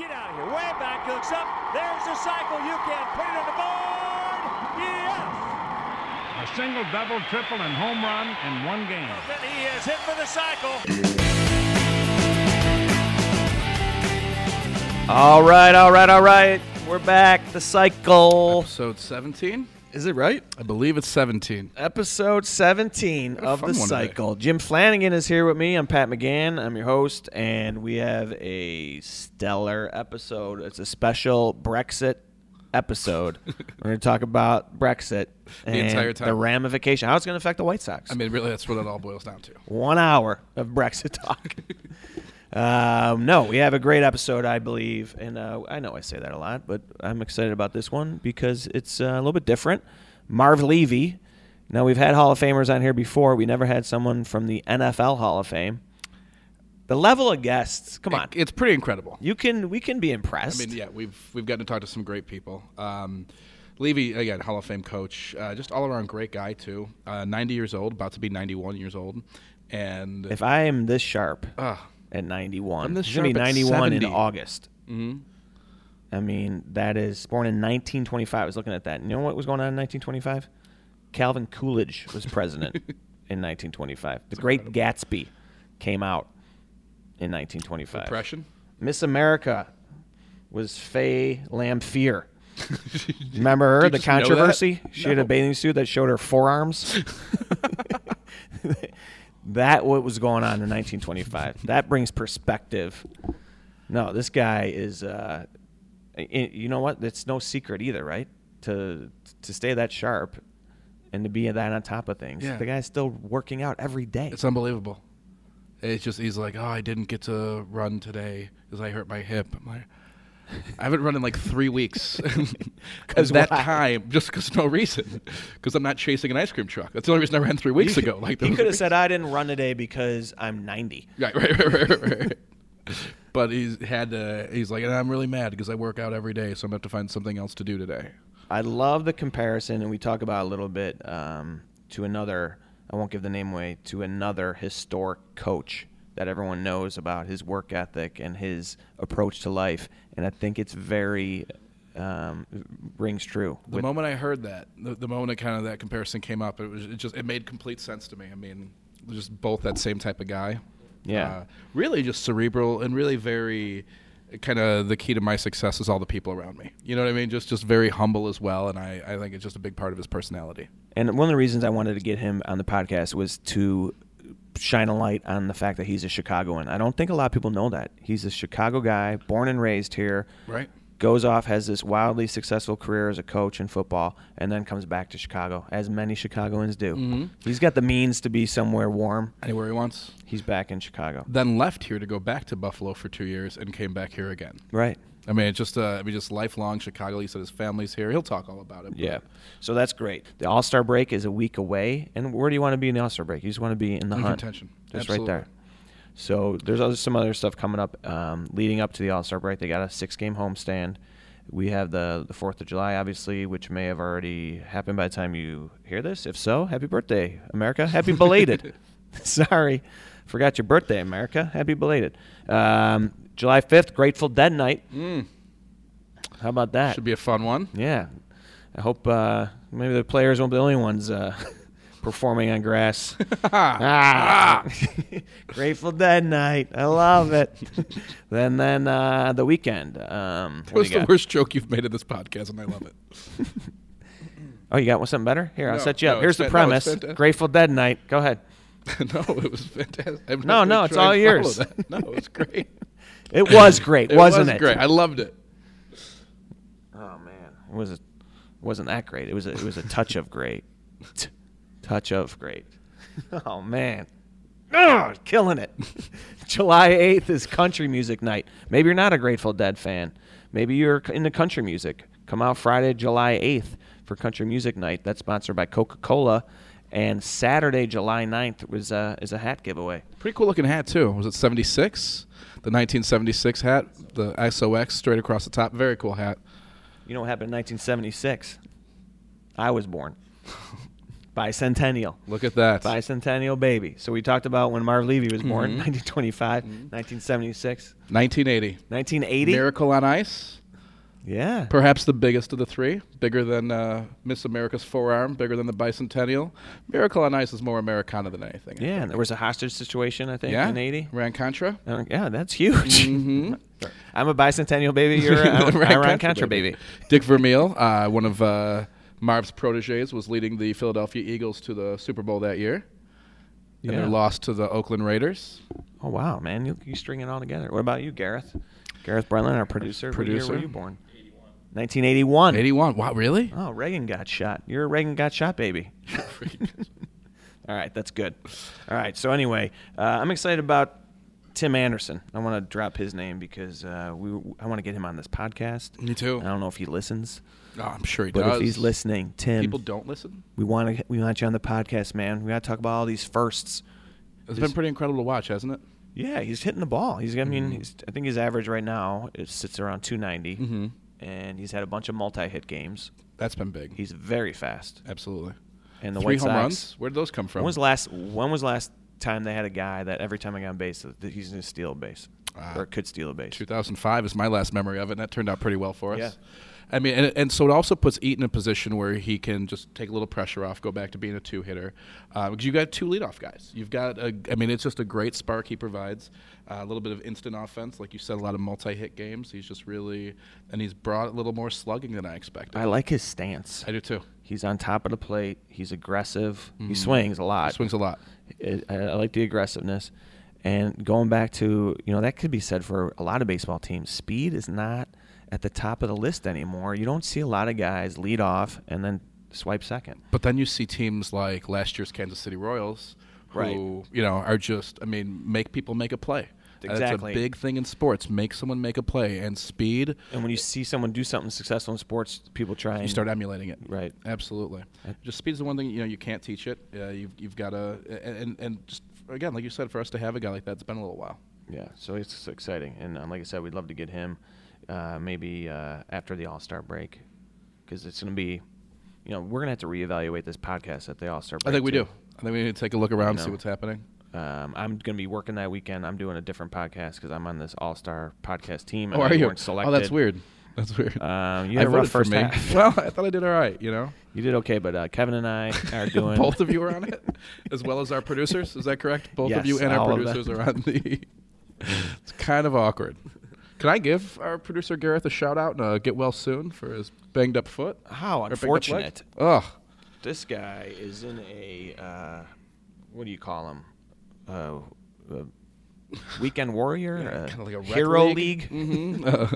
Get out of here. Way back, looks up. There's the cycle. You can put it on the board. Yes. A single, double, triple, and home run in one game. Then he is hit for the cycle. All right, all right, all right. We're back. The cycle. Episode 17? Is it right? I believe it's 17. Episode 17 of the cycle. Jim Flanagan is here with me. I'm Pat McGann. I'm your host, and we have a stellar episode. It's a special Brexit episode. We're going to talk about Brexit and entire time. the ramification, how it's going to affect the White Sox. I mean, really, that's what it all boils down to. one hour of Brexit talk. um, no, we have a great episode, I believe, and uh, I know I say that a lot, but I'm excited about this one because it's uh, a little bit different. Marv Levy. Now we've had Hall of Famers on here before. We never had someone from the NFL Hall of Fame. The level of guests, come on, it's pretty incredible. you can we can be impressed. I mean, yeah, we've we've gotten to talk to some great people. Um, Levy, again, Hall of Fame coach, uh, just all around great guy too. Uh, 90 years old, about to be 91 years old, and If I am this sharp uh, at 91, I'm he's gonna be 91 in August. Mm-hmm. I mean, that is born in 1925. I was looking at that. You know what was going on in 1925? Calvin Coolidge was president in 1925. The Great Gatsby came out in 1925. depression. Miss America was Fay Lanphier. Remember her? The just know that? controversy? She had a bathing suit that showed her forearms. that what was going on in 1925. That brings perspective. No, this guy is. Uh, you know what? It's no secret either, right? To to stay that sharp and to be that on top of things. Yeah. The guy's still working out every day. It's unbelievable. It's just he's like, oh, I didn't get to run today because I hurt my hip. I'm like, I haven't run in like three weeks. Because that why? time, just because no reason, because I'm not chasing an ice cream truck. That's the only reason I ran three weeks ago. Like he could have said, "I didn't run today because I'm 90." Right, right, right, right, right. But he's had to. He's like, and I'm really mad because I work out every day, so I'm gonna have to find something else to do today. I love the comparison, and we talk about a little bit um, to another. I won't give the name away to another historic coach that everyone knows about his work ethic and his approach to life, and I think it's very um, rings true. The with- moment I heard that, the, the moment kind of that comparison came up, it was it just it made complete sense to me. I mean, just both that same type of guy. Yeah. Uh, really just cerebral and really very kind of the key to my success is all the people around me. You know what I mean? Just just very humble as well, and I, I think it's just a big part of his personality. And one of the reasons I wanted to get him on the podcast was to shine a light on the fact that he's a Chicagoan. I don't think a lot of people know that. He's a Chicago guy, born and raised here. Right. Goes off, has this wildly successful career as a coach in football, and then comes back to Chicago, as many Chicagoans do. Mm-hmm. He's got the means to be somewhere warm. Anywhere he wants. He's back in Chicago. Then left here to go back to Buffalo for two years and came back here again. Right. I mean, it's just uh, I mean, just lifelong Chicago. He said his family's here. He'll talk all about it. Yeah. So that's great. The All Star break is a week away. And where do you want to be in the All Star break? You just want to be in the In hunt. contention. Just Absolutely. right there. So there's other, some other stuff coming up um, leading up to the All Star break. They got a six game homestand. We have the the Fourth of July, obviously, which may have already happened by the time you hear this. If so, happy birthday, America! Happy belated. Sorry, forgot your birthday, America. Happy belated. Um, July fifth, Grateful Dead night. How about that? Mm. Should be a fun one. Yeah. I hope uh, maybe the players won't be the only ones uh, performing on grass. ah. Grateful Dead night. I love it. then then uh, the weekend. Um, what do What's you the got? worst joke you've made in this podcast, and I love it. Oh, you got something better? Here, I'll No, set you up. no, Here's the premise. Grateful Dead night. Go ahead. no, it was fantastic. I'm No, no, it's all yours. that. No, it was great. It was great, it wasn't was it? Great. I loved it. Oh man, it was it wasn't that great. It was a, it was a touch of great, T- touch of great. Oh man, oh, killing it. July eighth is country music night. Maybe you're not a Grateful Dead fan. Maybe you're into country music. Come out Friday, July eighth for country music night. That's sponsored by Coca Cola. And Saturday, July 9th was uh, is a hat giveaway. Pretty cool looking hat too. Was it 76? The 1976 hat, the SOX straight across the top. Very cool hat. You know what happened in 1976? I was born. Bicentennial. Look at that. Bicentennial baby. So we talked about when Marv Levy was born, Mm-hmm. 1925, 1976, 1980. 1980. Miracle on Ice. Yeah. Perhaps the biggest of the three. Bigger than uh, Miss America's forearm. Bigger than the Bicentennial. Miracle on Ice is more Americana than anything. I Yeah, think. and there was a hostage situation, I think, Yeah. in 80. Ran Contra. Uh, yeah, that's huge. Mm-hmm. I'm a bicentennial baby. You're a Iran Contra baby. Dick Vermeil, uh, one of uh, Marv's proteges, was leading the Philadelphia Eagles to the Super Bowl that year. And Yeah. their loss to the Oakland Raiders. Oh wow, man, you you string it all together. What about you, Gareth? Gareth Brennan, our producer. What year were you born? 1981. 81. Wow, really? Oh, Reagan got shot. You're a Reagan got shot baby. All right, that's good. All right, so anyway, uh, I'm excited about Tim Anderson. I want to drop his name because uh, we I want to get him on this podcast. Me too. I don't know if he listens, Oh, I'm sure he but does. if he's listening, Tim, People don't listen. we want to we want you on the podcast, man. We got to talk about all these firsts. It's been pretty incredible to watch, hasn't it? Yeah, he's hitting the ball. He's I Mm-hmm. mean, he's, I think his average right now it sits around 290, Mm-hmm. And he's had a bunch of multi-hit games. That's been big. He's very fast. Absolutely. And the Three White home Sox, runs. Where did those come from? When was last? When was last time they had a guy that every time I got on base that he's going to steal a base Ah. or could steal a base? 2005 is my last memory of it, and that turned out pretty well for us. Yeah. I mean, and, and so it also puts Eaton in a position where he can just take a little pressure off, go back to being a two hitter. Uh, because you've got two leadoff guys. You've got, a, I mean, it's just a great spark he provides. Uh, a little bit of instant offense, like you said, a lot of multi-hit games. He's just really, and he's brought a little more slugging than I expected. I like his stance. I do too. He's on top of the plate. He's aggressive. He swings a lot. He swings a lot. I, I I like the aggressiveness. And going back to, you know, that could be said for a lot of baseball teams. Speed is not at the top of the list anymore. You don't see a lot of guys lead off and then swipe second. But then you see teams like last year's Kansas City Royals, who Right. you know are just, I mean, make people make a play. Exactly. That's a big thing in sports. Make someone make a play, and speed. And when you see someone do something successful in sports, people try and You start emulating it. Right. Absolutely. Just speed's the one thing you know you can't teach it. Uh, you've you've got to and and just again like you said for us to have a guy like that, it's been a little while. Yeah, so it's exciting, and um, like I said, we'd love to get him uh, maybe uh, after the All Star break, because it's going to be, you know, we're going to have to reevaluate this podcast at the All Star break. I think we too. do. I think we need to take a look around, You see what's happening. Um, I'm going to be working that weekend. I'm doing a different podcast because I'm on this All Star podcast team. Oh, are you? selected. Oh, that's weird. That's weird. Um, you I had a rough first me. half. well, I thought I did all right. You know, You did okay, but uh, Kevin and I are doing both of you are on it, as well as our producers. Is that correct? Both of you and our all of them. producers are on the. it's kind of awkward. Can I give our producer Gareth a shout out and a get well soon for his banged up foot? How Or banged up leg? unfortunate. Ugh. This guy is in a uh, what do you call him? Uh, uh, weekend warrior, Yeah, uh, kinda like a hero league. league, hmm Uh,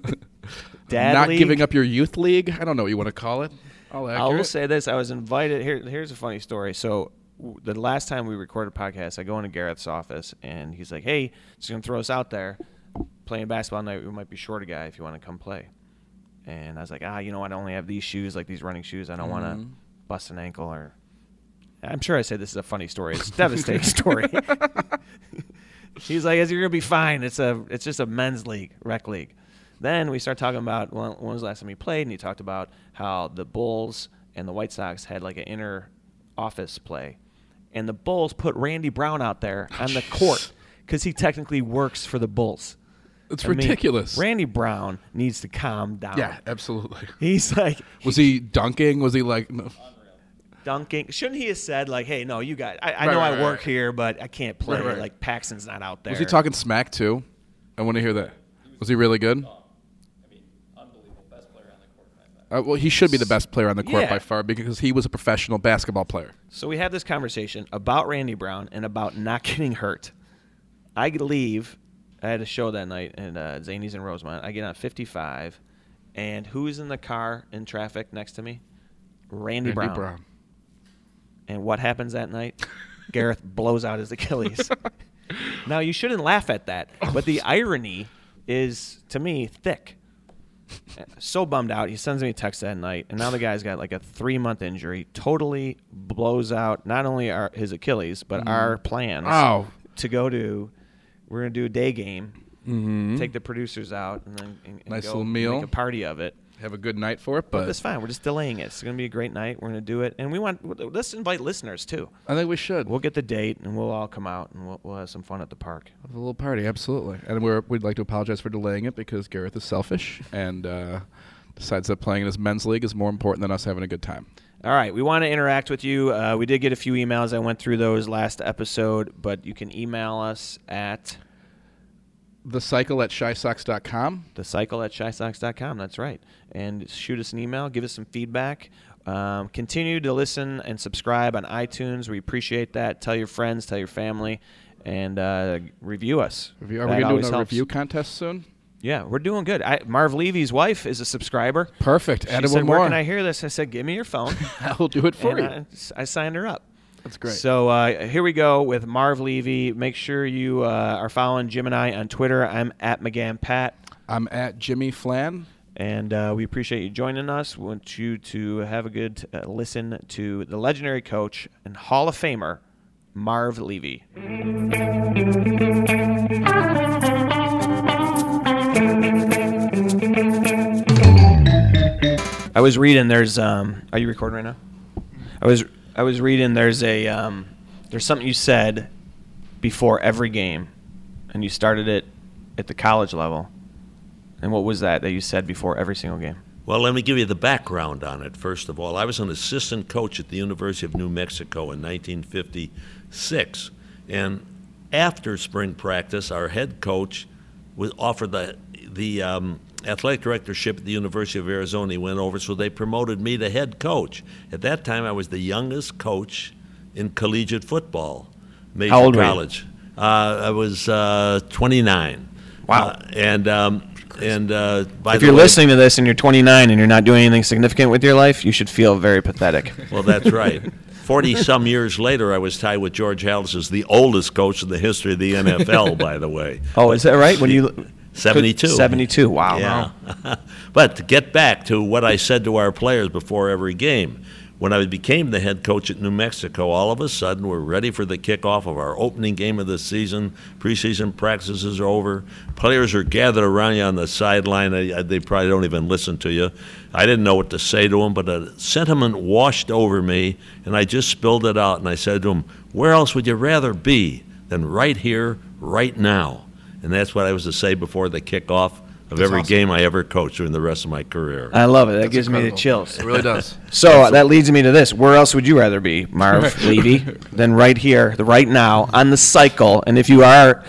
dad not league. giving up your youth league. I don't know what you want to call it. I will say this: I was invited. Here, here's a funny story. So, w- the last time we recorded a podcast, I go into Gareth's office, and he's like, "Hey, just gonna throw us out there, playing basketball night, We might be short a guy if you want to come play." And I was like, "Ah, you know, what? I only have these shoes, like these running shoes. I don't want Mm-hmm. to bust an ankle or." I'm sure I said this is a funny story. It's a devastating story. He's like, "You're gonna be fine. It's a, it's just a men's league, rec league." Then we start talking about when, when was the last time he played, and he talked about how the Bulls and the White Sox had like an inner office play, and the Bulls put Randy Brown out there on the court because he technically works for the Bulls. It's I mean, ridiculous. Randy Brown needs to calm down. yeah, absolutely. He's like Was he dunking? Was he like? No. dunking. Shouldn't he have said like, "Hey, no, you guys, I, I Right, know right, I work right. here, but I can't play. Right, right. Like Paxson's not out there." Was he talking smack too? I want to hear that. Was he really good? I mean unbelievable best player on the court by that. Uh, well, he should be the best player on the court Yeah. by far because he was a professional basketball player. So we have this conversation about Randy Brown and about not getting hurt. I leave. I had a show that night at uh, Zanies in Rosemont. I get on 55, and who's in the car in traffic next to me? Randy, Randy Brown. And what happens that night? Gareth blows out his Achilles. now you shouldn't laugh at that, but the irony is to me thick. So bummed out. He sends me a text that night, and now the guy's got like a three month injury. Totally blows out not only our, his Achilles, but our plans Oh. to go to. We're gonna do a day game, Mm-hmm. take the producers out, and then and, and Nice little meal. make a party of it. have a good night for it, but That's fine. We're just delaying it. It's going to be a great night. We're going to do it, and we want let's invite listeners too. I think we should. We'll get the date, and we'll all come out, and we'll, we'll have some fun at the park. Have a little party, absolutely. And we're, we'd like to apologize for delaying it because Gareth is selfish and uh, decides that playing in his men's league is more important than us having a good time. All right, we want to interact with you. Uh, we did get a few emails. I went through those last episode, but you can email us at The cycle at chisox.com. the cycle at chisox.com. That's right. And shoot us an email, give us some feedback. Um, continue to listen and subscribe on iTunes. We appreciate that. Tell your friends, tell your family, and uh, review us. Review, are That we going to do a helps. review contest soon? Yeah, we're doing good. I, Marv Levy's wife is a subscriber. Perfect. She Add said, "Where more. can I hear this?" I said, "Give me your phone." I'll do it for and you. I, I signed her up. That's great. So uh, here we go with Marv Levy. Make sure you uh, are following Jim and I on Twitter. I'm at McGann Pat, I'm at Jimmy Flan. and uh, we appreciate you joining us. We want you to have a good uh, listen to the legendary coach and Hall of Famer Marv Levy. I was reading. There's. Um, are you recording right now? I was. I was reading. There's a. Um, there's something you said before every game, and you started it at the college level. And what was that that you said before every single game? Well, let me give you the background on it. First of all, I was an assistant coach at the University of New Mexico in 1956, and after spring practice, our head coach was offered the the um, athletic directorship at the University of Arizona. He went over, so they promoted me to head coach. At that time, I was the youngest coach in collegiate football, major How old were you? Uh, I was uh, 29. Wow. Uh, and um, and uh, by if you're way- listening to this and you're 29 and you're not doing anything significant with your life, you should feel very pathetic. Well, that's right. 40 some years later, I was tied with George Halas as the oldest coach in the history of the NFL, by the way. oh, is that right? When you 72. 72. Wow. Yeah. but to get back to what I said to our players before every game, when I became the head coach at New Mexico, all of a sudden we're ready for the kickoff of our opening game of the season. Preseason practices are over. Players are gathered around you on the sideline. They, they probably don't even listen to you. I didn't know what to say to them, but a sentiment washed over me, and I just spilled it out. And I said to them, Where else would you rather be than right here, right now? And that's what I was to say before the kickoff of every awesome. game I ever coached during the rest of my career. I love it. That That's gives me the chills. It really does. So uh, that leads me to this. Where else would you rather be, Marv Levy, than right here, the right now, on the cycle? And if you are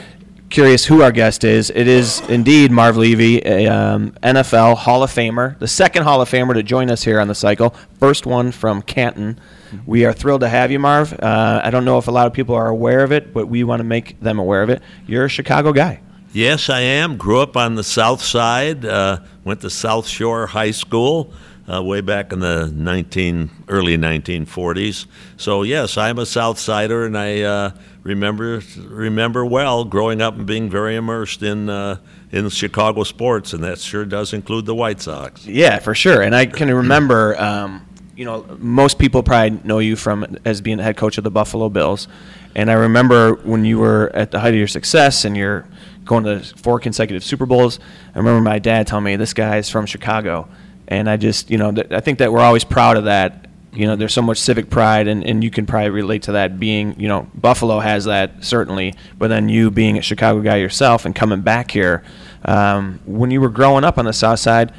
curious who our guest is, it is indeed Marv Levy, a um, NFL Hall of Famer, the second Hall of Famer to join us here on the cycle. First one from Canton. We are thrilled to have you, Marv. Uh, I don't know if a lot of people are aware of it, but we want to make them aware of it. You're a Chicago guy. Yes, I am. Grew up on the South Side. Uh, went to South Shore High School uh, way back in the 19 early 1940s. So yes, I'm a South Sider, and I uh, remember remember well growing up and being very immersed in uh, in Chicago sports, and that sure does include the White Sox. Yeah, for sure. And I can remember, um, you know, most people probably know you from as being the head coach of the Buffalo Bills. And I remember when you were at the height of your success and you're going to four consecutive Super Bowls. I remember my dad telling me this guy is from Chicago, and I just, you know, th- I think that we're always proud of that. You know, there's so much civic pride, and, and you can probably relate to that. Being, you know, Buffalo has that certainly, but then you being a Chicago guy yourself and coming back here, um, when you were growing up on the South Side,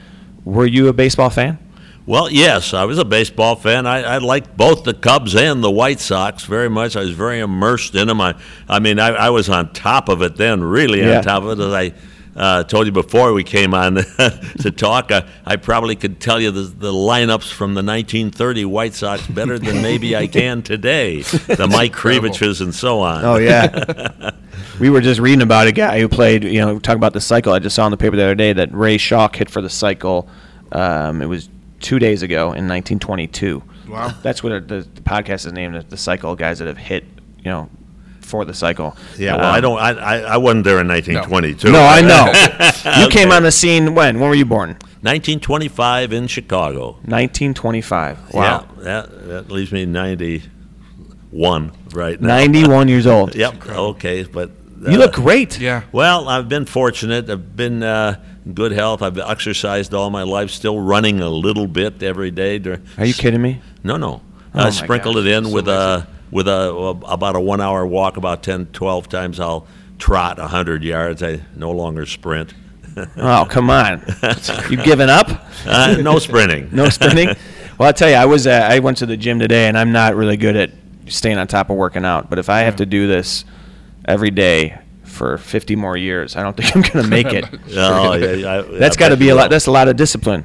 were you a baseball fan? Well, yes, I was a baseball fan. I, I liked both the Cubs and the White Sox very much. I was very immersed in them. I, I mean, I, I was on top of it then, really Yeah. on top of it. As I uh, told you before we came on to talk, I, I probably could tell you the, the lineups from the 1930 White Sox better than maybe I can today. The Mike incredible. And so on. Oh yeah. we were just reading about a guy who played. You know, talking about the cycle. I just saw in the paper the other day that Ray Schalk hit for the cycle. Um, it was two days ago in 1922. Wow. That's what it- the, the podcast is named. The, the cycle guys that have hit. You know, for the cycle. Yeah, well, Um, I don't. I, I, I wasn't there in 1922. No, I know. you came on the scene when? When were you born? 1925 in Chicago. 1925. Wow. Yeah, that, that leaves me 91 right now. 91 years old. Yep. Okay, but uh, You look great. Yeah. Well, I've been fortunate. I've been uh, in good health. I've exercised all my life, still running a little bit every day. Are you kidding me? No, no. Oh I sprinkled gosh, it in so with a with a about a one hour walk, about 10, 12 times. I'll trot hundred yards. I no longer sprint. Oh, come on. You've given up? Uh, no sprinting. No sprinting? well, I'll tell you, I was uh, I went to the gym today, and I'm not really good at staying on top of working out. But if I have to do this every day for 50 more years, I don't think I'm going to make it. Oh, yeah, yeah, I- That's got to be a lot. That's a lot of discipline.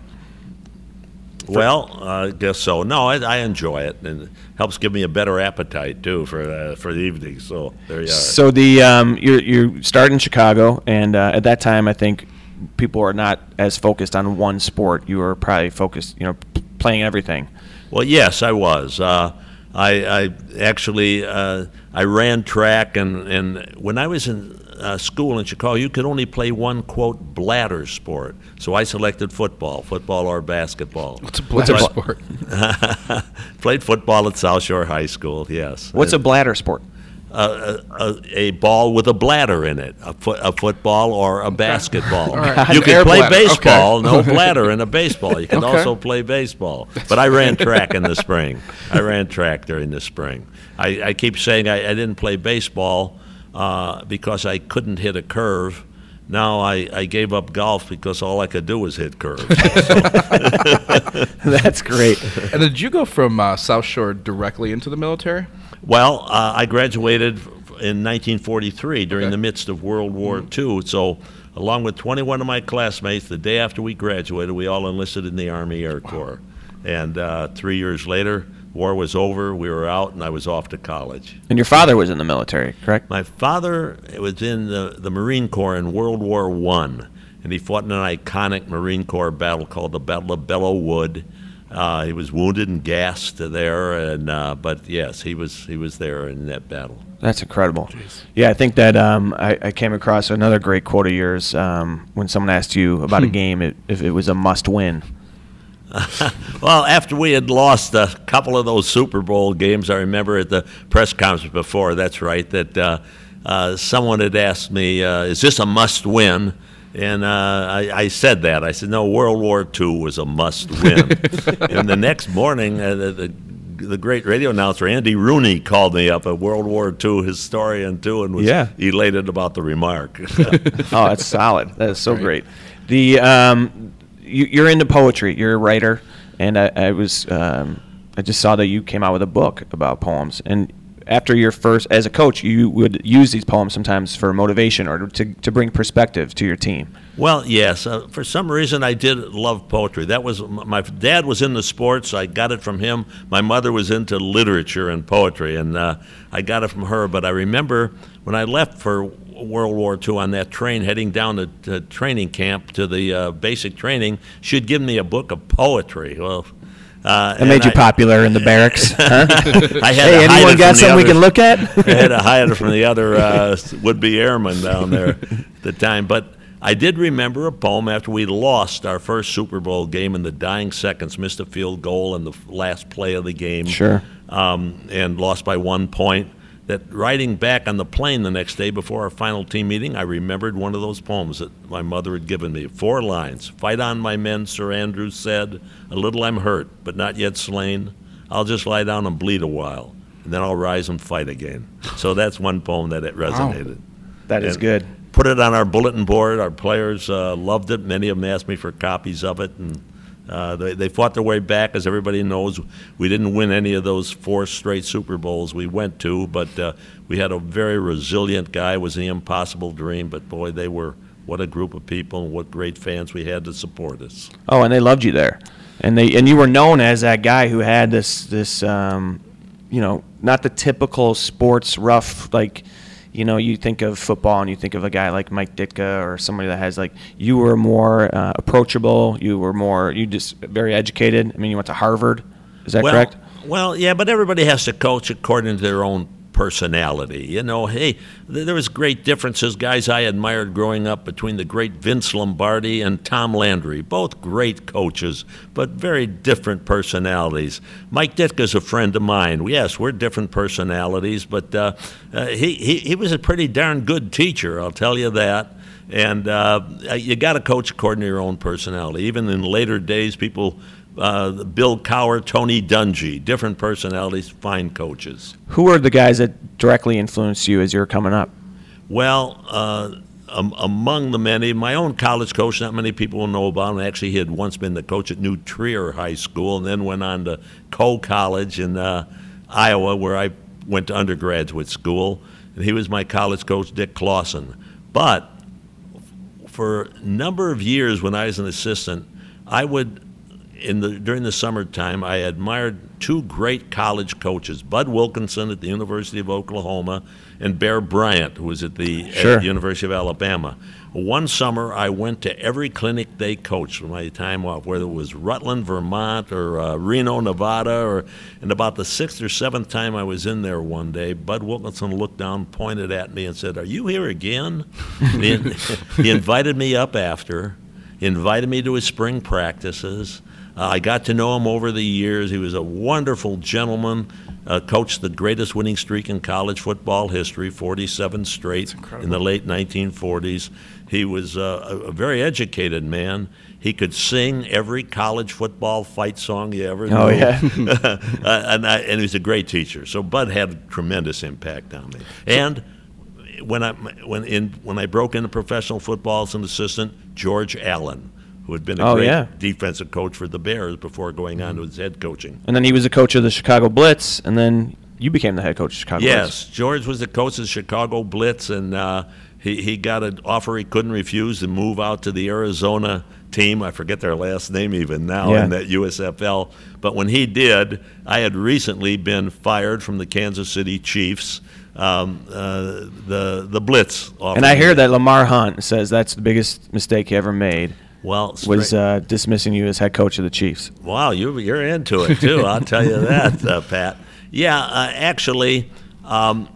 Well, I guess so. No, I, I enjoy it, and it helps give me a better appetite too for uh, for the evening. So there you are. So the um, you you start in Chicago, and uh, at that time, I think people are not as focused on one sport. You were probably focused, you know, p- playing everything. Well, yes, I was. Uh, I, I actually uh, I ran track, and, and when I was in uh, school in Chicago, you could only play one quote bladder sport. So I selected football, football or basketball. What's a bladder bla- sport. Played football at South Shore High School. Yes. What's a bladder sport? A, a, a ball with a bladder in it, a, foot, a football or a basketball. right. You An can play bladder, baseball, okay. no bladder in a baseball. You can Okay. also play baseball. But I ran track in the spring. I ran track during the spring. I, I keep saying I, I didn't play baseball uh, because I couldn't hit a curve. Now I, I gave up golf because all I could do was hit curves. That's great. and did you go from uh, South Shore directly into the military? Well, uh, I graduated in 1943 during Okay. the midst of World War II. So, along with 21 of my classmates, the day after we graduated, we all enlisted in the Army Air Corps. And uh, three years later, war was over. We were out, and I was off to college. And your father was in the military, correct? My father was in the, the Marine Corps in World War One, and he fought in an iconic Marine Corps battle called the Battle of Belleau Wood. Uh, he was wounded and gassed there, and uh, but yes, he was he was there in that battle. That's incredible. Yeah, I think that um, I, I came across another great quote of yours um, when someone asked you about a game it, if it was a must-win. Well, after we had lost a couple of those Super Bowl games, I remember at the press conference before. That's right. That uh, uh, someone had asked me, uh, "Is this a must-win?" And uh, I, I said that. I said, "No, World War II was a must-win." and the next morning, uh, the, the the great radio announcer Andy Rooney called me up, a World War II historian too, and was Yeah. elated about the remark. oh, that's solid. That is so great. The um, you, you're into poetry. You're a writer, and I, I was um, I just saw that you came out with a book about poems. And after your first, as a coach, you would use these poems sometimes for motivation or to to bring perspective to your team. Well, yes. Uh, for some reason, I did love poetry. That was my dad was into sports. I got it from him. My mother was into literature and poetry, and uh, I got it from her. But I remember when I left for World War II on that train heading down to, to training camp to the uh, basic training, she'd given me a book of poetry. Well. Uh, That made you popular in the barracks. Huh? I had hey, anyone got something we can look at? I had to hide it from the other uh, would-be airmen down there at the time. But I did remember a poem after we lost our first Super Bowl game in the dying seconds, missed a field goal in the last play of the game. Sure. Um, and lost by one point. That riding back on the plane the next day before our final team meeting, I remembered one of those poems that my mother had given me. Four lines. Fight on, my men, Sir Andrew said. A little I'm hurt, but not yet slain. I'll just lie down and bleed a while, and then I'll rise and fight again. So that's one poem that it resonated. That is And good. Put it on our bulletin board. Our players uh, loved it. Many of them asked me for copies of it, and uh, they, they fought their way back. As everybody knows, we didn't win any of those four straight Super Bowls we went to, but uh, we had a very resilient guy. It was the impossible dream, but boy, they were what a group of people and what great fans we had to support us. Oh, and they loved you there, and they and you were known as that guy who had this this um, you know not the typical sports rough like you know you think of football and you think of a guy like Mike Ditka or somebody that has like you were more uh, approachable, you were more you just very educated. I mean, you went to Harvard. Is that well, correct? Well, yeah, but everybody has to coach according to their own personality. You know, hey, th- there was great differences, guys I admired growing up between the great Vince Lombardi and Tom Landry, both great coaches, but very different personalities. Mike Ditka's a friend of mine. Yes, we're different personalities, but uh, uh, he, he he was a pretty darn good teacher. I'll tell you that. And uh, you got to coach according to your own personality. Even in later days, people, uh, Bill Cowher, Tony Dungy, different personalities, fine coaches. Who are the guys that directly influenced you as you were coming up? Well, uh, um, among the many, my own college coach, not many people will know about him. Actually, he had once been the coach at New Trier High School and then went on to Coe College in uh, Iowa, where I went to undergraduate school. And he was my college coach, Dick Clausen. But for a number of years when I was an assistant, I would, in the during the summertime, I admired two great college coaches, Bud Wilkinson at the University of Oklahoma and Bear Bryant, who was at the Sure. at University of Alabama. One summer, I went to every clinic they coached for my time off, whether it was Rutland, Vermont, or uh, Reno, Nevada, or and about the sixth or seventh time I was in there one day, Bud Wilkinson looked down, pointed at me, and said, "Are you here again?" He, he invited me up after, he invited me to his spring practices. Uh, I got to know him over the years. He was a wonderful gentleman. Uh, coached the greatest winning streak in college football history, 47 straight in the late 1940s. He was uh, a, a very educated man. He could sing every college football fight song you ever knew. Oh, yeah. uh, and, I, and he was a great teacher. So Bud had a tremendous impact on me. And when I when in when I broke into professional football as an assistant, George Allen, who had been a Oh, great yeah. defensive coach for the Bears before going on to his head coaching. And then he was a coach of the Chicago Blitz, and then you became the head coach of Chicago Yes, Blitz. George was the coach of the Chicago Blitz, and uh, he he got an offer he couldn't refuse to move out to the Arizona team. I forget their last name even now Yeah. in that USFL. But when he did, I had recently been fired from the Kansas City Chiefs. Um, uh, the the Blitz. And I hear that Lamar Hunt says that's the biggest mistake he ever made well was uh, dismissing you as head coach of the Chiefs. Wow, you, you're into it too. I'll tell you that, uh, Pat. Yeah, uh, actually, um,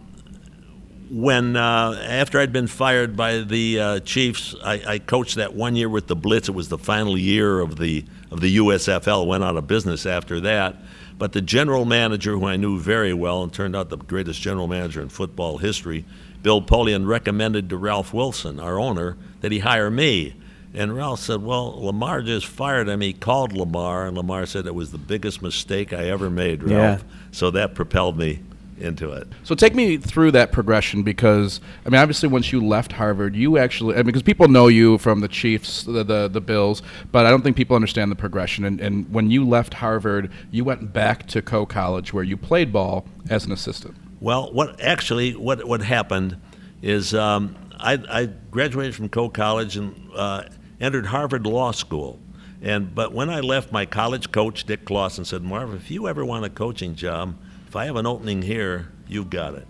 when uh, after I'd been fired by the uh, Chiefs, I, I coached that one year with the Blitz. It was the final year of the of the USFL. Went out of business after that. But the general manager, who I knew very well and turned out the greatest general manager in football history, Bill Polian, recommended to Ralph Wilson, our owner, that he hire me. And Ralph said, Well, Lamar just fired him. He called Lamar, and Lamar said it was the biggest mistake I ever made, Ralph. Yeah. So that propelled me into it. So take me through that progression because I mean, obviously, once you left Harvard, you actually I mean, because people know you from the Chiefs, the, the the Bills, but I don't think people understand the progression. And, and when you left Harvard, you went back to Coe College where you played ball as an assistant. Well, what actually what what happened is um, I, I graduated from Coe College and uh, entered Harvard Law School. And but when I left, my college coach Dick Clausen said, "Marv, if you ever want a coaching job, if I have an opening here, you've got it."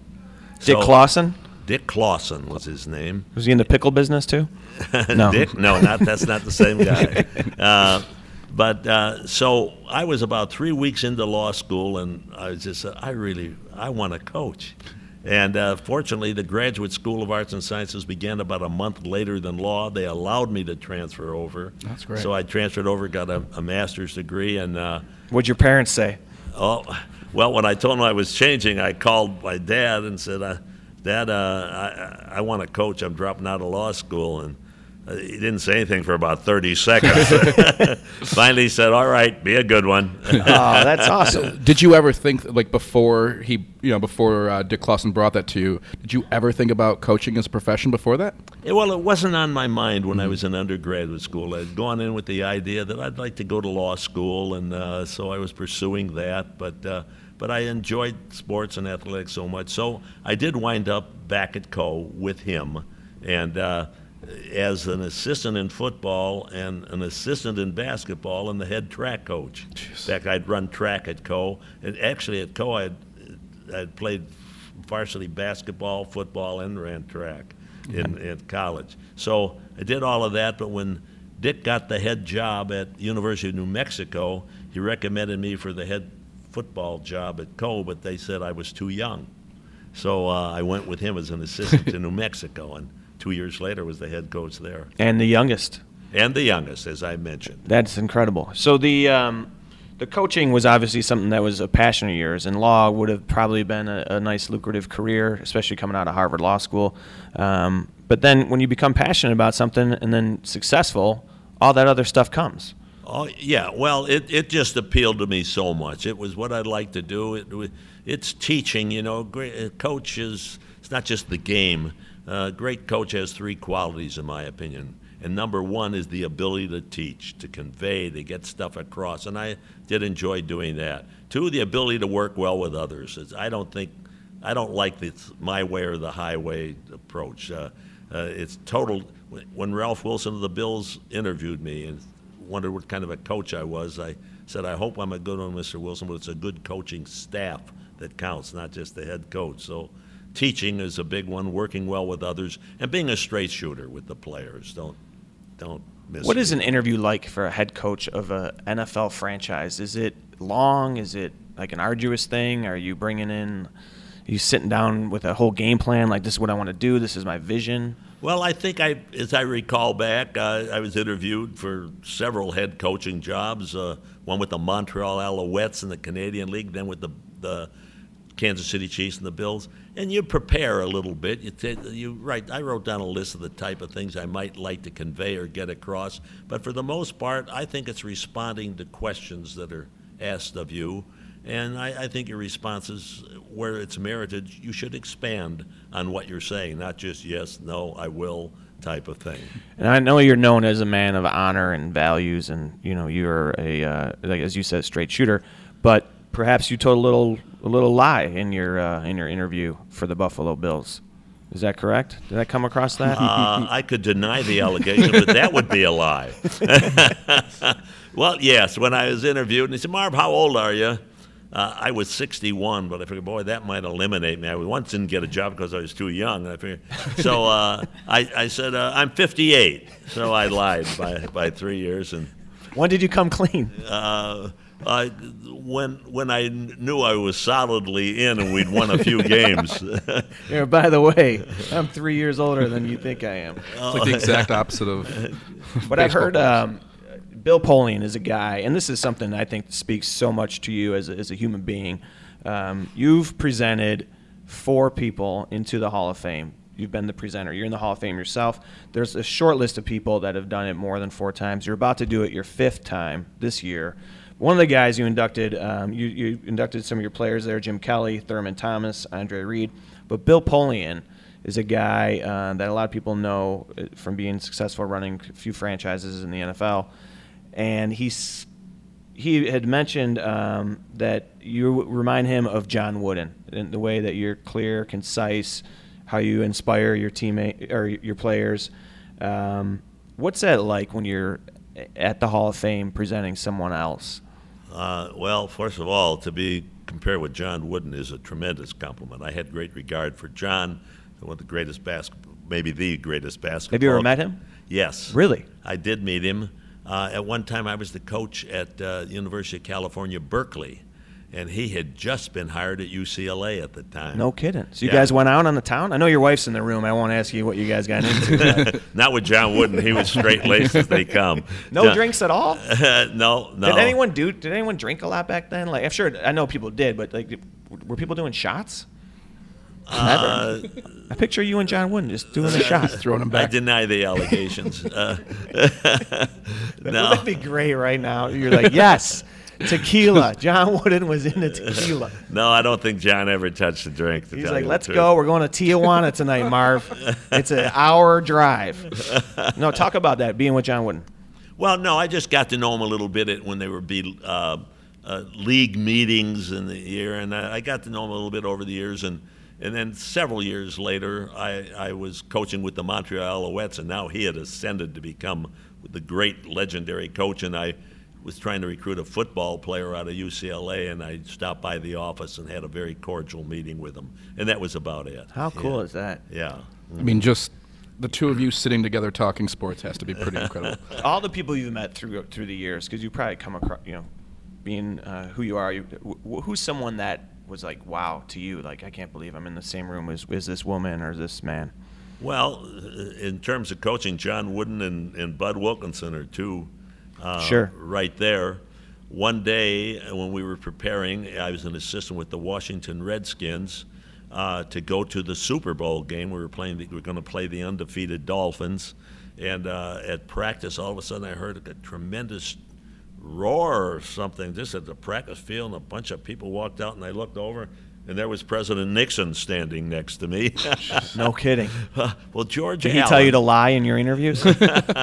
Dick So- Clausen Dick Clausen was his name. was he in the pickle business too? No. Dick? No, not that's not the same guy. Uh, but uh, so I was about three weeks into law school, and I was just I really I want to coach. And uh, fortunately, the Graduate School of Arts and Sciences began about a month later than law. They allowed me to transfer over. That's great. So I transferred over, got a, a master's degree, and uh, What'd your parents say? Oh, well, when I told them I was changing, I called my dad and said, uh, "Dad, uh, I, I want to coach. I'm dropping out of law school." And he didn't say anything for about 30 seconds. Finally, he said, "All right, be a good one." Oh, that's awesome. Did you ever think like before he you know before uh, Dick Clausen brought that to you? Did you ever think about coaching as a profession before that? Yeah, well, it wasn't on my mind when I was in undergraduate school. I'd gone in with the idea that I'd like to go to law school, and uh, so I was pursuing that. But uh, but I enjoyed sports and athletics so much, so I did wind up back at Coe with him, and. As an assistant in football and an assistant in basketball and the head track coach. In fact, I'd run track at Coe. And actually at Coe, I'd, I'd played varsity basketball, football, and ran track in, in college. So I did all of that, but when Dick got the head job at University of New Mexico, he recommended me for the head football job at Coe, but they said I was too young. So uh, I went with him as an assistant to New Mexico, and two years later was the head coach there. And the youngest. And the youngest, as I mentioned. That's incredible. So the um, the coaching was obviously something that was a passion of yours, and law would have probably been a, a nice, lucrative career, especially coming out of Harvard Law School. Um, But then when you become passionate about something and then successful, all that other stuff comes. Oh yeah, well, it, it just appealed to me so much. It was what I'd like to do. It, it's teaching, you know. Great coach is it's not just the game. Uh, great coach has three qualities, in my opinion. And number one is the ability to teach, to convey, to get stuff across. And I did enjoy doing that. Two, the ability to work well with others. It's, I don't think, I don't like the my way or the highway approach. Uh, uh, it's total. When Ralph Wilson of the Bills interviewed me and wondered what kind of a coach I was, I said, I hope I'm a good one, Mr. Wilson, but it's a good coaching staff that counts, not just the head coach. So teaching is a big one, working well with others, and being a straight shooter with the players. Don't don't miss. What is an interview like for a head coach of a NFL franchise? Is it long? Is it like an arduous thing? Are you bringing in? Are you sitting down with a whole game plan? Like this is what I want to do. This is my vision. Well, I think I, as I recall back, uh, I was interviewed for several head coaching jobs. Uh, one with the Montreal Alouettes in the Canadian League, then with the the Kansas City Chiefs and the Bills, and you prepare a little bit. You, you write. I wrote down a list of the type of things I might like to convey or get across. But for the most part, I think it's responding to questions that are asked of you, and I, I think your responses, where it's merited, you should expand on what you're saying, not just yes, no, I will type of thing. And I know you're known as a man of honor and values, and you know you're a uh, like as you said, straight shooter, but perhaps you told a little a little lie in your uh, in your interview for the Buffalo Bills. Is that correct? Did I come across that? Uh, I could deny the allegation, but that would be a lie. well, yes. When I was interviewed, and he said, "Marv, how old are you?" Uh, I was 61, but I figured, boy, that might eliminate me. I once didn't get a job because I was too young. And I figured, so uh, I, I, said, uh, I'm 58. So I lied by, by three years. And when did you come clean? Uh, when when I knew I was solidly in and we'd won a few games. yeah, by the way, I'm three years older than you think I am. It's like the exact opposite of. but I've heard um, Bill Polian is a guy, and this is something I think speaks so much to you as a, as a human being. Um, you've presented four people into the Hall of Fame. You've been the presenter. You're in the Hall of Fame yourself. There's a short list of people that have done it more than four times. You're about to do it your fifth time this year. One of the guys you inducted, um, you, you, inducted some of your players there: Jim Kelly, Thurman Thomas, Andre Reed. But Bill Polian is a guy uh, that a lot of people know uh, from being successful running a few franchises in the NFL, and he's he had mentioned um, that you remind him of John Wooden in the way that you're clear, concise, how you inspire your teammate or your players. Um, what's that like when you're at the Hall of Fame presenting someone else? Uh, well, first of all, to be compared with John Wooden is a tremendous compliment. I had great regard for John, one of the greatest basketball, maybe the greatest basketball. Have you ever met him? Yes. Really? I did meet him. Uh, at one time, I was the coach at uh, University of California, Berkeley, and he had just been hired at UCLA at the time. No kidding. So you yeah. guys went out on the town? I know your wife's in the room. I won't ask you what you guys got into. Not with John Wooden. He was straight laced as they come. No John, drinks at all. no, no. Did anyone do? Did anyone drink a lot back then? Like, I'm sure I know people did, but like, were people doing shots? Uh, I picture you and John Wooden just doing the shot, throwing them back. I deny the allegations. Uh, no. That'd be great right now. You're like, yes, tequila. John Wooden was into tequila. No, I don't think John ever touched a drink. He's like, let's go. We're going to Tijuana tonight, Marv. it's an hour drive. No, talk about that, being with John Wooden. Well, no, I just got to know him a little bit when they were be, uh, uh, league meetings in the year, and I, I got to know him a little bit over the years. And, and then several years later, I, I was coaching with the Montreal Alouettes, and now he had ascended to become the great legendary coach, and I – was trying to recruit a football player out of UCLA, and I stopped by the office and had a very cordial meeting with him, and that was about it. How cool yeah. is that? Yeah. Mm-hmm. I mean, just the two of you sitting together talking sports has to be pretty incredible. All the people you've met through through the years, because you probably come across, you know, being uh, who you are. You, who's someone that was like, wow, to you? Like, I can't believe I'm in the same room as, as this woman or this man. Well, in terms of coaching, John Wooden and, and Bud Wilkinson are two uh, sure. right there. One day when we were preparing, I was an assistant with the Washington Redskins. uh, to go to the Super Bowl game. We were playing. The, we were going to play the undefeated Dolphins, and uh, at practice, all of a sudden, I heard a tremendous roar or something just at the practice field, and a bunch of people walked out, and I looked over, and there was President Nixon standing next to me. No kidding. well, George Did he Allen, tell you to lie in your interviews?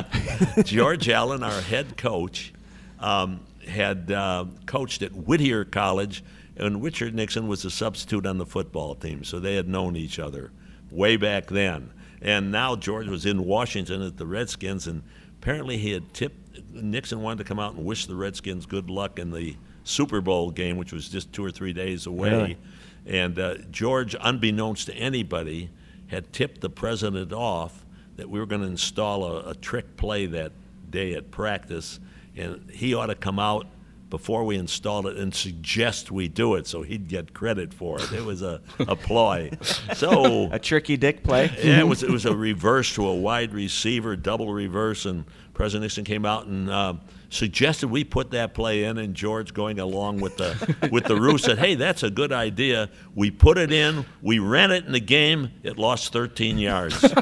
George Allen, our head coach, um, had uh, coached at Whittier College, and Richard Nixon was a substitute on the football team, so they had known each other way back then. And now George was in Washington at the Redskins, and apparently he had tipped Nixon wanted to come out and wish the Redskins good luck in the Super Bowl game, which was just two or three days away. Really? And uh, George, unbeknownst to anybody, had tipped the president off that we were going to install a, a trick play that day at practice, and he ought to come out before we installed it and suggest we do it so he'd get credit for it. It was a, a ploy. So a tricky dick play? yeah, it was it was a reverse to a wide receiver, double reverse, and President Nixon came out and uh, suggested we put that play in, and George, going along with the with the ruse, said, "Hey, that's a good idea." We put it in. We ran it in the game. It lost 13 yards.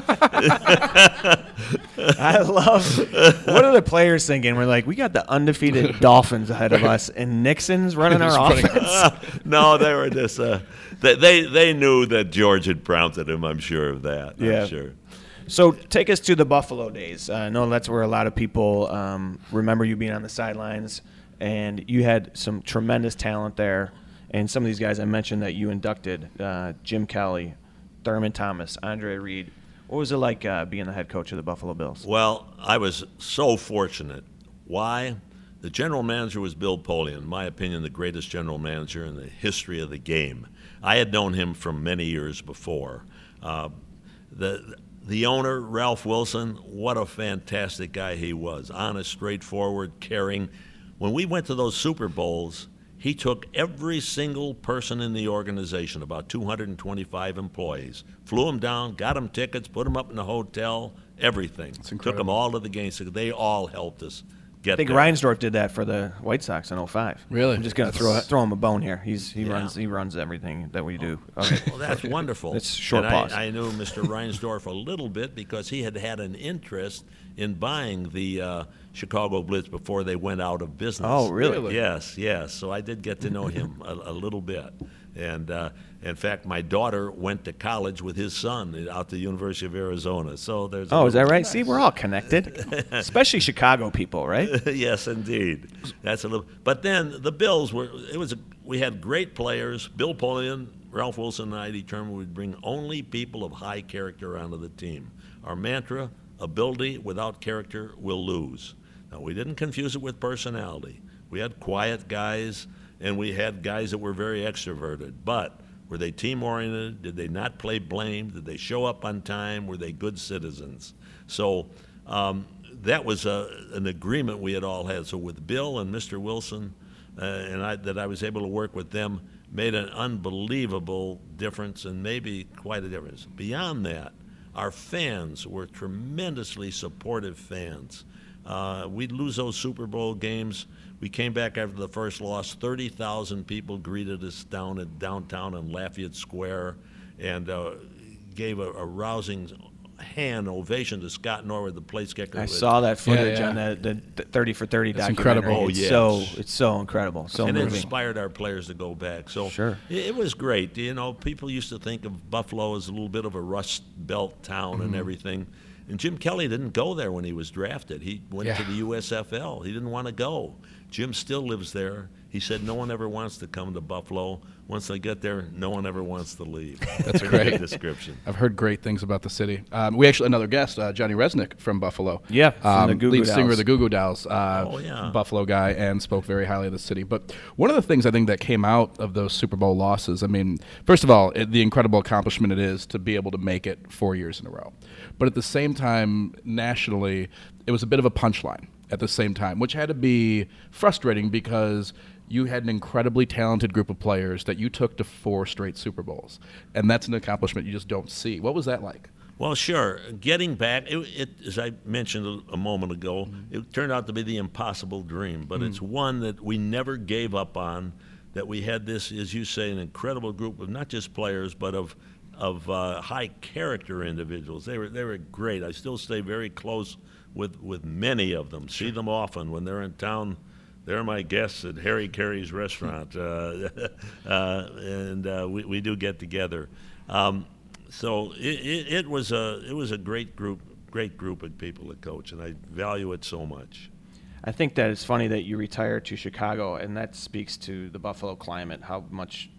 I love. What are the players thinking? We're like, we got the undefeated Dolphins ahead of us, and Nixon's running our offense. no, they were just uh, they, they they knew that George had prompted him. I'm sure of that. Yeah. I'm sure. So take us to the Buffalo days. I know that's where a lot of people um, remember you being on the sidelines, and you had some tremendous talent there. And some of these guys I mentioned that you inducted: uh, Jim Kelly, Thurman Thomas, Andre Reed. What was it like uh, being the head coach of the Buffalo Bills? Well, I was so fortunate. Why? The general manager was Bill Polian, in my opinion, the greatest general manager in the history of the game. I had known him from many years before. Uh, the the owner, Ralph Wilson, what a fantastic guy he was. Honest, straightforward, caring. When we went to those Super Bowls, he took every single person in the organization, about 225 employees, flew them down, got them tickets, put them up in the hotel, everything. Took them all to the games. They all helped us get I think there. Reinsdorf did that for the White Sox in 05. Really? I'm just gonna throw throw him a bone here. He's he Yeah. runs he runs everything that we do. Okay. Well, that's wonderful. It's short and pause. I, I knew Mr. Reinsdorf a little bit because he had had an interest in buying the uh, Chicago Blitz before they went out of business. Oh, really? Really? Yes, yes. So I did get to know him a, a little bit. And uh, in fact, my daughter went to college with his son out the University of Arizona. So there's. Oh, is that right? See, we're all connected, especially Chicago people, right? yes, indeed. That's a little. But then the Bills were. It was. A, we had great players. Bill Polian, Ralph Wilson, and I determined we'd bring only people of high character onto the team. Our mantra: ability without character will lose. Now we didn't confuse it with personality. We had quiet guys, and we had guys that were very extroverted. But were they team oriented? Did they not play blame? Did they show up on time? Were they good citizens? So um, that was a, an agreement we had all had. So with Bill and Mr. Wilson, uh, and I, that I was able to work with them, made an unbelievable difference and maybe quite a difference. Beyond that, our fans were tremendously supportive fans. Uh, we'd lose those Super Bowl games. We came back after the first loss. Thirty thousand people greeted us down at downtown in Lafayette Square, and uh, gave a, a rousing hand ovation to Scott Norwood, the place kicker. I who saw that footage yeah. on the, the, the 30 for 30 That's documentary. incredible. Oh, It's yes. so it's so incredible, so and it inspired our players to go back. So Sure. it, it was great. You know, people used to think of Buffalo as a little bit of a Rust Belt town Mm-hmm. and everything. And Jim Kelly didn't go there when he was drafted. He went Yeah. to the USFL. He didn't want to go. Jim still lives there. He said no one ever wants to come to Buffalo. Once they get there, no one ever wants to leave. That's a great. description. I've heard great things about the city. Um, we actually another guest, uh, Johnny Rzeznik from Buffalo. Yeah, from the Goo Goo lead singer of the Goo Goo Dolls. Uh, Oh, yeah. Buffalo guy, and spoke very highly of the city. But one of the things I think that came out of those Super Bowl losses, I mean, first of all, it, the incredible accomplishment it is to be able to make it four years in a row. But at the same time, nationally, it was a bit of a punchline at the same time, which had to be frustrating because you had an incredibly talented group of players that you took to four straight Super Bowls, and that's an accomplishment you just don't see. What was that like? Well, sure. Getting back, it, it, as I mentioned a, a moment ago, Mm-hmm. it turned out to be the impossible dream, but Mm. it's one that we never gave up on that we had this, as you say, an incredible group of not just players, but of of uh, high character individuals. They were they were great. I still stay very close with with many of them. See them often when they're in town. They're my guests at Harry Caray's restaurant, uh, uh, and uh, we, we do get together. Um, so it, it, it was a it was a great group, great group of people to coach, and I value it so much. I think that it's funny that you retired to Chicago, and that speaks to the Buffalo climate, how much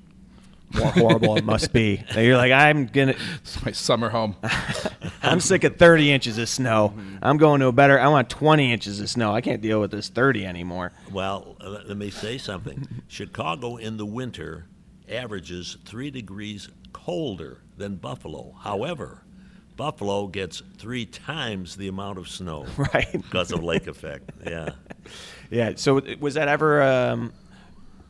more horrible it must be. That you're like, I'm gonna, It's my summer home. I'm sick of 30 inches of snow. I'm going to a better. I want 20 inches of snow. I can't deal with this 30 anymore. Well, uh, let me say something. Chicago in the winter averages three degrees colder than Buffalo. However, Buffalo gets three times the amount of snow Right. because of lake effect. Yeah. Yeah. So was that ever? Um,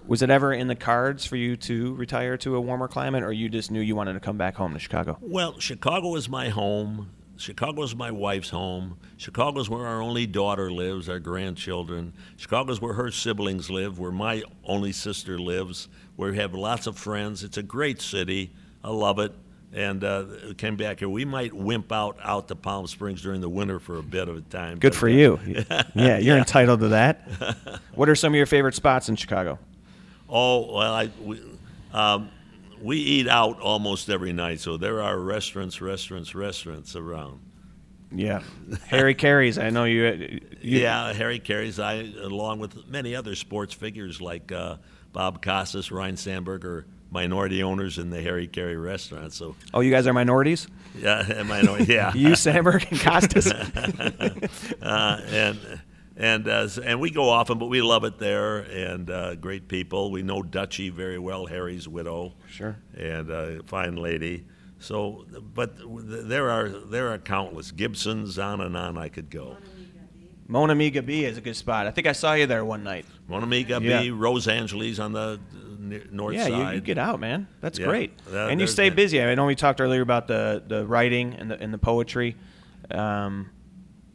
was it ever in the cards for you to retire to a warmer climate, or you just knew you wanted to come back home to Chicago? Well, Chicago is my home. Chicago is my wife's home. Chicago is where our only daughter lives, our grandchildren. Chicago is where her siblings live, where my only sister lives, where we have lots of friends. It's a great city. I love it. And uh, came back here. We might wimp out out to Palm Springs during the winter for a bit of a time. Good for uh, you. Yeah, you're entitled to that. What are some of your favorite spots in Chicago? Oh well, I we, um, we eat out almost every night, so there are restaurants, restaurants, restaurants around. Yeah, Harry Caray's. I know you. you Yeah, Harry Caray's. I, along with many other sports figures like uh, Bob Costas, Ryne Sandberg, are minority owners in the Harry Caray restaurant. So Oh, you guys are minorities. yeah, minority. Yeah, You, Sandberg, and Costas. uh, and and uh, and we go often, but we love it there. And uh, great people. We know Dutchie very well, Harry's widow. Sure. And uh, fine lady. So, but there are there are countless Gibsons on and on. I could go. Mon Ami Gabi is a good spot. I think I saw you there one night. Monamiga Yeah. B, Rose Angelis on the uh, north yeah, side. you, you get out, man. That's Yeah. great. That- and you stay that. busy. I know we talked earlier about the, the writing and the and the poetry. Um,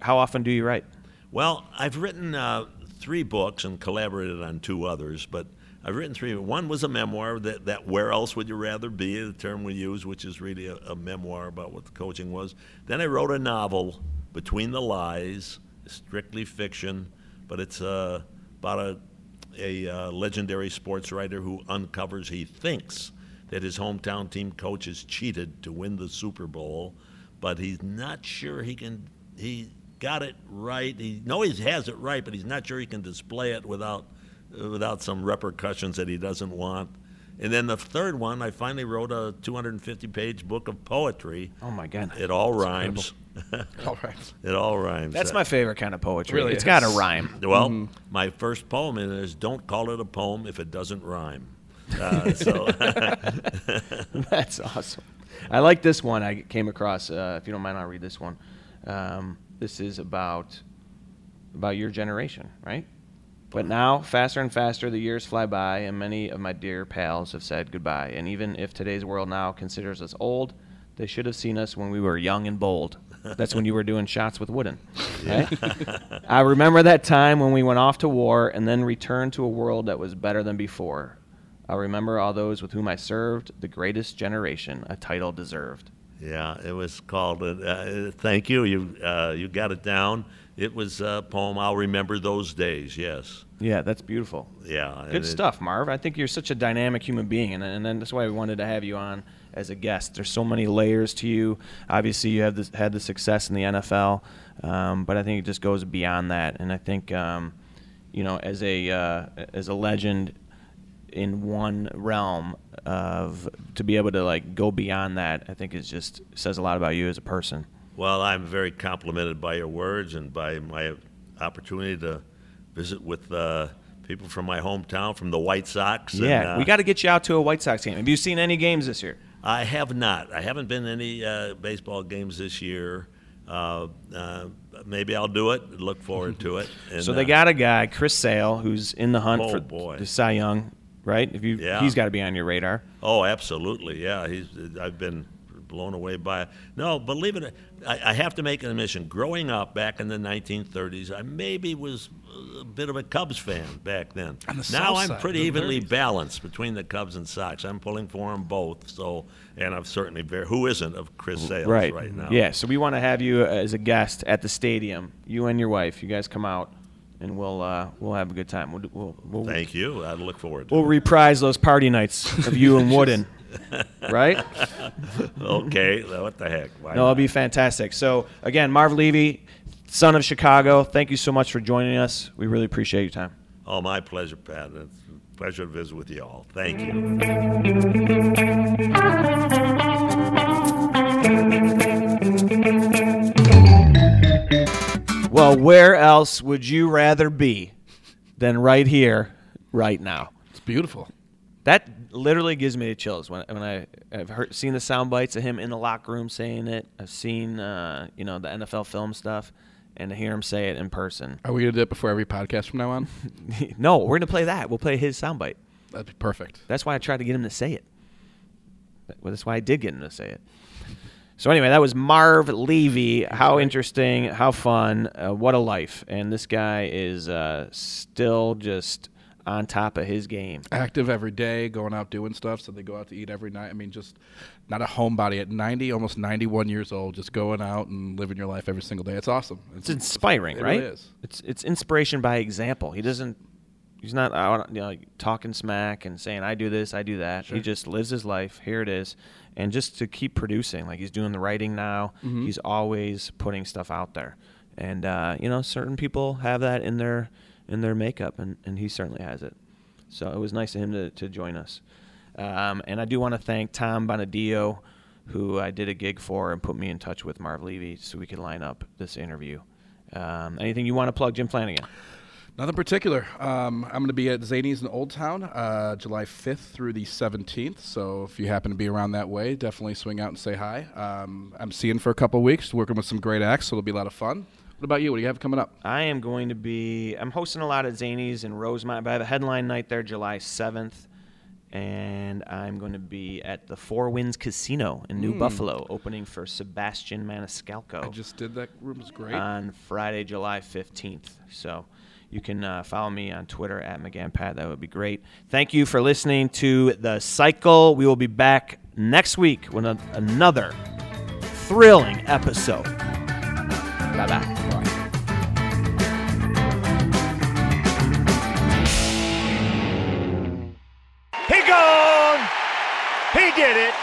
how often do you write? Well, I've written uh, three books and collaborated on two others, but I've written three. One was a memoir that, that Where Else Would You Rather Be, the term we use, which is really a, a memoir about what the coaching was. Then I wrote a novel, Between the Lies, strictly fiction, but it's uh, about a, a uh, legendary sports writer who uncovers, he thinks, that his hometown team coach has cheated to win the Super Bowl, but he's not sure he can. He got it right. He know he has it right, but he's not sure he can display it without uh, without some repercussions that he doesn't want. And then the third one, I finally wrote a 250-page book of poetry. Oh my god, It all rhymes. All right. it all rhymes. that's my favorite kind of poetry. Really it's got to rhyme. well, my first poem in it is "Don't call it a poem if it doesn't rhyme." Uh, so That's awesome. I like this one I came across. Uh, if you don't mind, I'll read this one. Um, this is about about your generation, right? But now, faster and faster, the years fly by, and many of my dear pals have said goodbye. And even if today's world now considers us old, they should have seen us when we were young and bold. That's when you were doing shots with Wooden. Right? I remember that time when we went off to war and then returned to a world that was better than before. I remember all those with whom I served, the greatest generation, a title deserved. Yeah, it was called. Uh, uh, thank you. You uh, you got it down. It was a poem. I'll remember those days. Yes. Yeah, that's beautiful. Yeah. Good it- stuff, Marv. I think you're such a dynamic human being, and, and then that's why we wanted to have you on as a guest. There's so many layers to you. Obviously, you have this, had the success in the NFL, um, but I think it just goes beyond that. And I think, um, you know, as a uh, as a legend in one realm of to be able to like go beyond that, I think is just says a lot about you as a person. Well, I'm very complimented by your words and by my opportunity to visit with uh, people from my hometown, from the White Sox. and, Yeah, uh, we got to get you out to a White Sox game. Have you seen any games this year? I have not. I haven't been to any uh, baseball games this year. Uh, uh, maybe I'll do it. Look forward to it. And, So they uh, got a guy, Chris Sale, who's in the hunt Oh, for boy. the Cy Young, right? If you, Yeah. he's got to be on your radar. Oh, absolutely. Yeah, he's. I've been blown away by it. No, believe it, I, I have to make an admission. Growing up back in the 1930s, I maybe was a bit of a Cubs fan back then. On the now I'm side, pretty evenly 30s. balanced between the Cubs and Sox. I'm pulling for them both. So, and I'm certainly very. Who isn't of Chris Sales right. right now? Yeah. So we want to have you uh, as a guest at the stadium. You and your wife. You guys come out, and we'll uh, we'll have a good time. We'll we'll, we'll, Thank you. I look forward to we'll it. reprise those party nights of you and Wooden. right? okay. What the heck? Why No, it'll not? be fantastic. So again, Marv Levy, son of Chicago. Thank you so much for joining us. We really appreciate your time. Oh, my pleasure, Pat. It's a pleasure to visit with you all. Thank you. Well, where else would you rather be than right here, right now? It's beautiful. That literally gives me the chills when when I I've heard seen the sound bites of him in the locker room saying it. I've seen uh, you know the NFL film stuff, and to hear him say it in person. Are we gonna do it before every podcast from now on? no, we're gonna play that. We'll play his sound bite. That'd be perfect. That's why I tried to get him to say it. Well, that's why I did get him to say it. So anyway, that was Marv Levy. How interesting, how fun, uh, what a life! And this guy is uh, still just on top of his game. Active every day, going out doing stuff. So they go out to eat every night. I mean, just not a homebody at 90, almost 91 years old, just going out and living your life every single day. It's awesome. It's inspiring, it right? really is. It's it's inspiration by example. He doesn't. He's not out, you know, talking smack and saying I do this, I do that. He just lives his life. Here it is, and just to keep producing. Like he's doing the writing now. Mm-hmm. He's always putting stuff out there, and uh, you know, certain people have that in their in their makeup, and, and he certainly has it. So it was nice of him to, to join us. Um, and I do want to thank Tom Bonadio, who I did a gig for and put me in touch with Marv Levy so we could line up this interview. Um, anything you want to plug, Jim Flanagan? Nothing particular. Um, I'm going to be at Zanies in Old Town uh, July 5th through the 17th. So if you happen to be around that way, definitely swing out and say hi. Um, I'm seeing for a couple weeks, working with some great acts, so it'll be a lot of fun. What about you? What do you have coming up? I am going to be. I'm hosting a lot at Zanies in Rosemont, but I have a headline night there July 7th, and I'm going to be at the Four Winds Casino in New Buffalo, opening for Sebastian Maniscalco. I just did that. Room is great. on Friday, July 15th. So you can uh, follow me on Twitter at McGannPat. That would be great. Thank you for listening to The Cycle. We will be back next week with a- another thrilling episode. Bye bye. He gone. He did it.